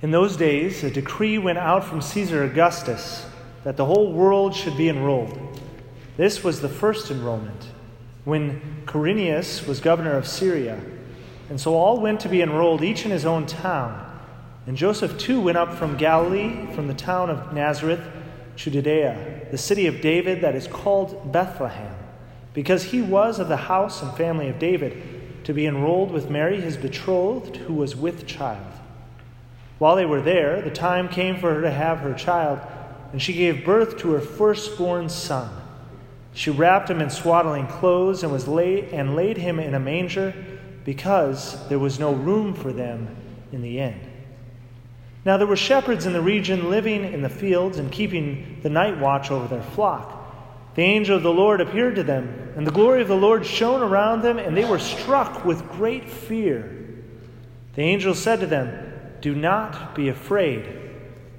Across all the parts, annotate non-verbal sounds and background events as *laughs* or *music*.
In those days, a decree went out from Caesar Augustus that the whole world should be enrolled. This was the first enrollment, when Quirinius was governor of Syria. And so all went to be enrolled, each in his own town. And Joseph too went up from Galilee, from the town of Nazareth to Judea, the city of David that is called Bethlehem, because he was of the house and family of David, to be enrolled with Mary, his betrothed, who was with child. While they were there, the time came for her to have her child, and she gave birth to her firstborn son. She wrapped him in swaddling clothes and was laid and laid him in a manger because there was no room for them in the inn. Now there were shepherds in the region living in the fields and keeping the night watch over their flock. The angel of the Lord appeared to them, and the glory of the Lord shone around them, and they were struck with great fear. The angel said to them, do not be afraid,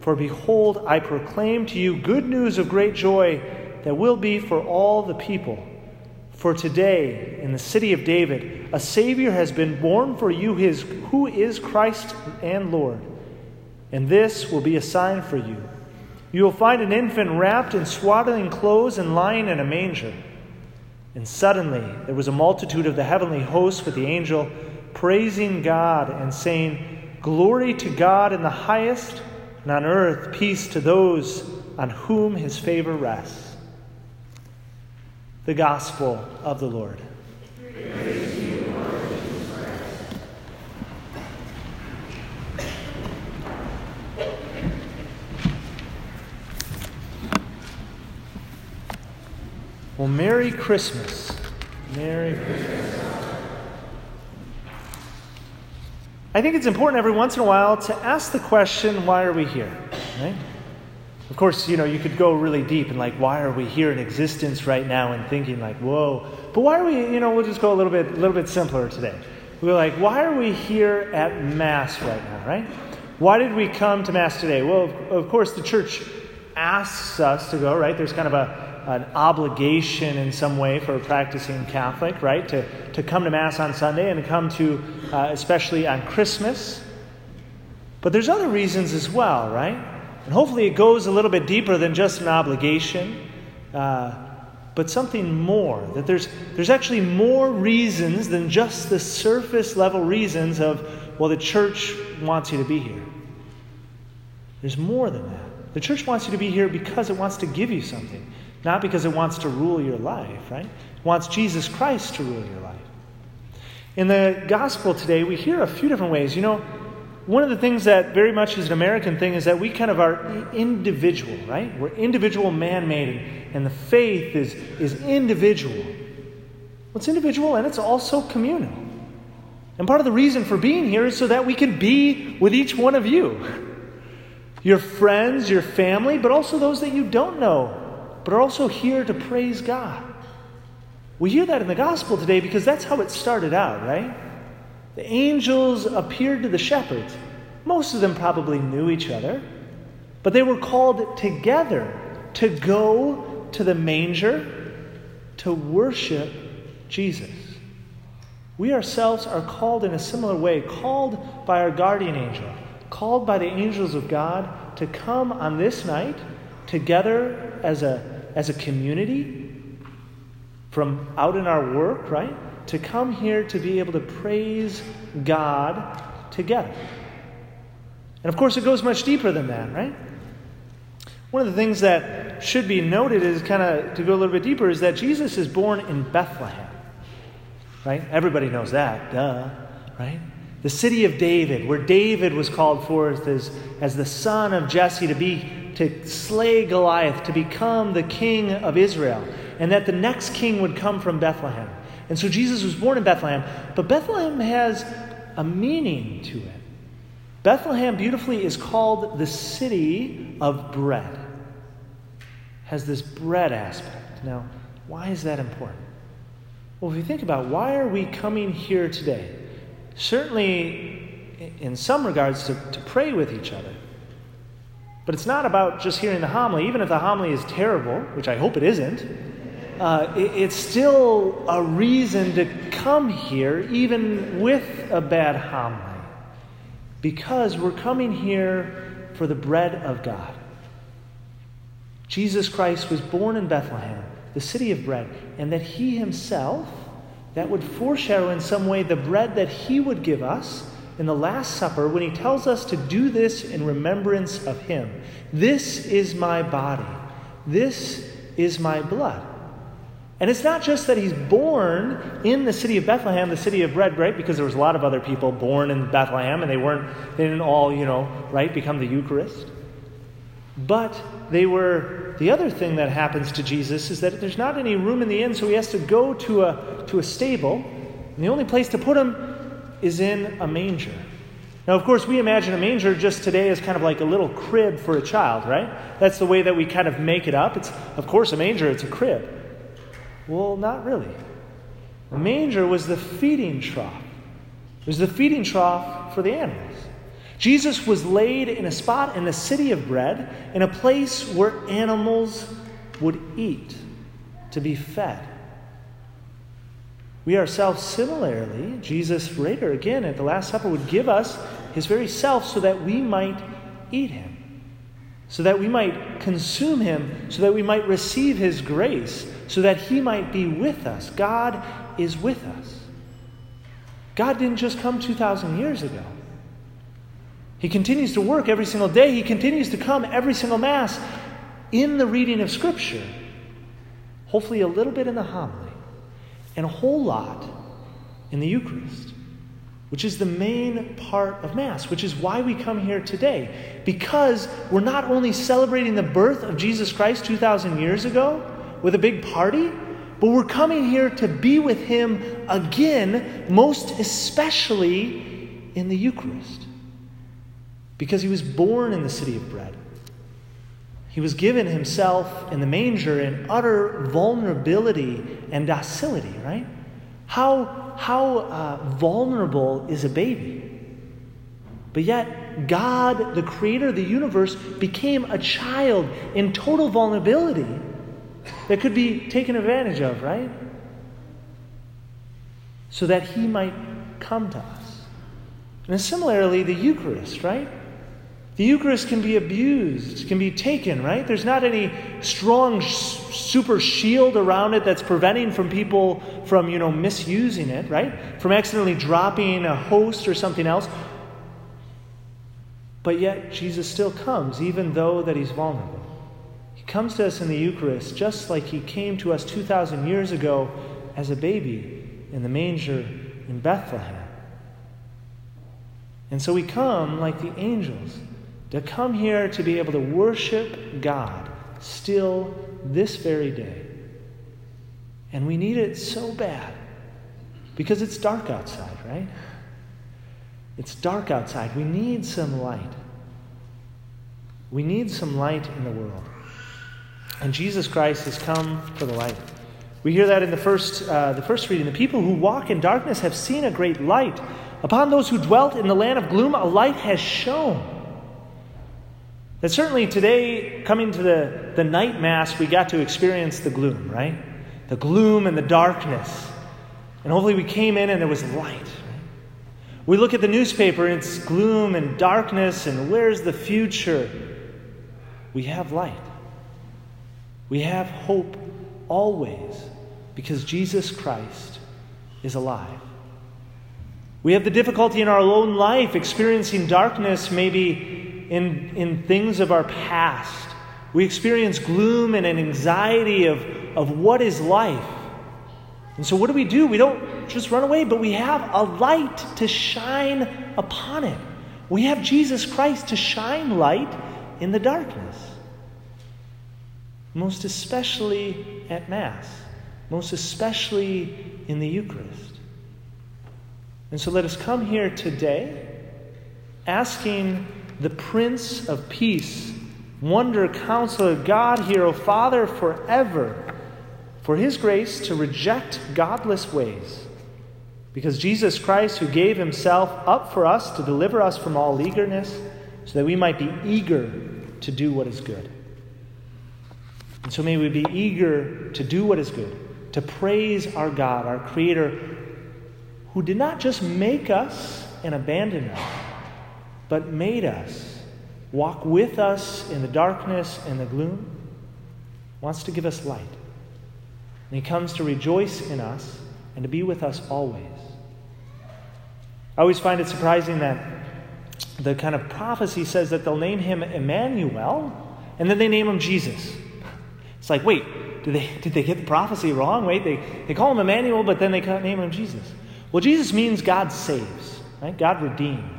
for behold, I proclaim to you good news of great joy that will be for all the people. For today, in the city of David, a Savior has been born for you, his, who is Christ and Lord. And this will be a sign for you. You will find an infant wrapped in swaddling clothes and lying in a manger. And suddenly there was a multitude of the heavenly hosts with the angel, praising God and saying, Glory to God in the highest, and on earth peace to those on whom his favor rests. The Gospel of the Lord. Well, Merry Christmas. Merry Christmas. I think it's important every once in a while to ask the question, why are we here? Right? Of course, you know, you could go really deep and like, why are we here in existence right now and thinking like, whoa. But why are we, you know, we'll just go a little bit, a little bit simpler today. We're like, why are we here at Mass right now, right? Why did we come to Mass today? Well, of course, the church asks us to go, right? There's kind of a, an obligation in some way for a practicing Catholic, right? To, to come to Mass on Sunday and to come to, uh, especially on Christmas. But there's other reasons as well, right? And hopefully it goes a little bit deeper than just an obligation, uh, but something more. That there's, there's actually more reasons than just the surface level reasons of, well, the church wants you to be here. There's more than that. The church wants you to be here because it wants to give you something. Not because it wants to rule your life, right? It wants Jesus Christ to rule your life. In the gospel today, we hear a few different ways. You know, one of the things that very much is an American thing is that we kind of are individual, right? We're individual man made, and the faith is, is individual. Well, it's individual and it's also communal. And part of the reason for being here is so that we can be with each one of you *laughs* your friends, your family, but also those that you don't know but are also here to praise God. We hear that in the gospel today because that's how it started out, right? The angels appeared to the shepherds. Most of them probably knew each other, but they were called together to go to the manger to worship Jesus. We ourselves are called in a similar way, called by our guardian angel, called by the angels of God to come on this night together as a, as a community from out in our work, right? To come here to be able to praise God together. And of course, it goes much deeper than that, right? One of the things that should be noted is kind of to go a little bit deeper is that Jesus is born in Bethlehem, right? Everybody knows that, duh, right? The city of David, where David was called forth as, as the son of Jesse to be to slay Goliath, to become the king of Israel, and that the next king would come from Bethlehem. And so Jesus was born in Bethlehem, but Bethlehem has a meaning to it. Bethlehem beautifully is called the city of bread. Has this bread aspect. Now, why is that important? Well, if you think about why are we coming here today? Certainly, in some regards, to, to pray with each other. But it's not about just hearing the homily, even if the homily is terrible, which I hope it isn't. Uh, it, it's still a reason to come here, even with a bad homily. because we're coming here for the bread of God. Jesus Christ was born in Bethlehem, the city of bread, and that he himself, that would foreshadow in some way the bread that he would give us in the Last Supper when he tells us to do this in remembrance of him. This is my body. This is my blood. And it's not just that he's born in the city of Bethlehem, the city of bread, right? Because there was a lot of other people born in Bethlehem and they weren't, they didn't all, you know, right, become the Eucharist. But they were, the other thing that happens to Jesus is that there's not any room in the inn, so he has to go to a, to a stable. And the only place to put him is in a manger. Now, of course, we imagine a manger just today as kind of like a little crib for a child, right? That's the way that we kind of make it up. It's, of course, a manger, it's a crib. Well, not really. A manger was the feeding trough. It was the feeding trough for the animals. Jesus was laid in a spot in the city of bread, in a place where animals would eat to be fed. We ourselves, similarly, Jesus later, again at the Last Supper, would give us his very self so that we might eat him so that we might consume him, so that we might receive his grace, so that he might be with us. God is with us. God didn't just come 2,000 years ago. He continues to work every single day. He continues to come every single Mass in the reading of Scripture, hopefully a little bit in the homily, and a whole lot in the Eucharist which is the main part of Mass, which is why we come here today. Because we're not only celebrating the birth of Jesus Christ 2,000 years ago with a big party, but we're coming here to be with Him again, most especially in the Eucharist. Because He was born in the city of bread. He was given Himself in the manger in utter vulnerability and docility, right? How, how uh, vulnerable is a baby? But yet, God, the creator of the universe, became a child in total vulnerability that could be taken advantage of, right? So that he might come to us. And similarly, the Eucharist, right? The Eucharist can be abused, can be taken, right? There's not any strong super shield around it that's preventing from people from, you know, misusing it, right? From accidentally dropping a host or something else. But yet Jesus still comes even though that he's vulnerable. He comes to us in the Eucharist just like he came to us 2000 years ago as a baby in the manger in Bethlehem. And so we come like the angels to come here to be able to worship God still this very day. And we need it so bad because it's dark outside, right? It's dark outside. We need some light. We need some light in the world. And Jesus Christ has come for the light. We hear that in the first, uh, the first reading. The people who walk in darkness have seen a great light. Upon those who dwelt in the land of gloom, a light has shone. That certainly today, coming to the, the night mass, we got to experience the gloom, right? The gloom and the darkness. And hopefully we came in and there was light. We look at the newspaper and it's gloom and darkness and where's the future? We have light. We have hope always because Jesus Christ is alive. We have the difficulty in our own life experiencing darkness, maybe in, in things of our past. We experience gloom and an anxiety of, of what is life. And so, what do we do? We don't just run away, but we have a light to shine upon it. We have Jesus Christ to shine light in the darkness. Most especially at Mass, most especially in the Eucharist. And so, let us come here today asking the Prince of Peace, Wonder, Counselor, God, Hero, Father forever, for His grace to reject godless ways. Because Jesus Christ, who gave Himself up for us to deliver us from all eagerness, so that we might be eager to do what is good. And so may we be eager to do what is good, to praise our God, our Creator, who did not just make us and abandon us but made us, walk with us in the darkness and the gloom, wants to give us light. And he comes to rejoice in us and to be with us always. I always find it surprising that the kind of prophecy says that they'll name him Emmanuel, and then they name him Jesus. It's like, wait, did they, did they get the prophecy wrong? Wait, they, they call him Emmanuel, but then they name him Jesus. Well, Jesus means God saves, right? God redeems.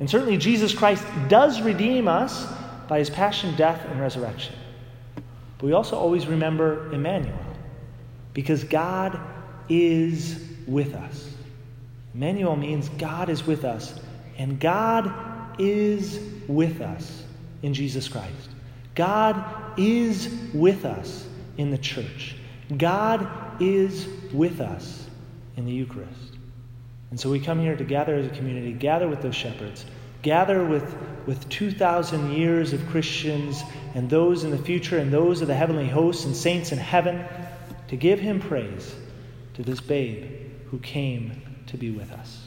And certainly Jesus Christ does redeem us by his passion, death, and resurrection. But we also always remember Emmanuel, because God is with us. Emmanuel means God is with us, and God is with us in Jesus Christ. God is with us in the church. God is with us in the Eucharist. And so we come here to gather as a community, gather with those shepherds, gather with, with 2,000 years of Christians and those in the future and those of the heavenly hosts and saints in heaven to give him praise to this babe who came to be with us.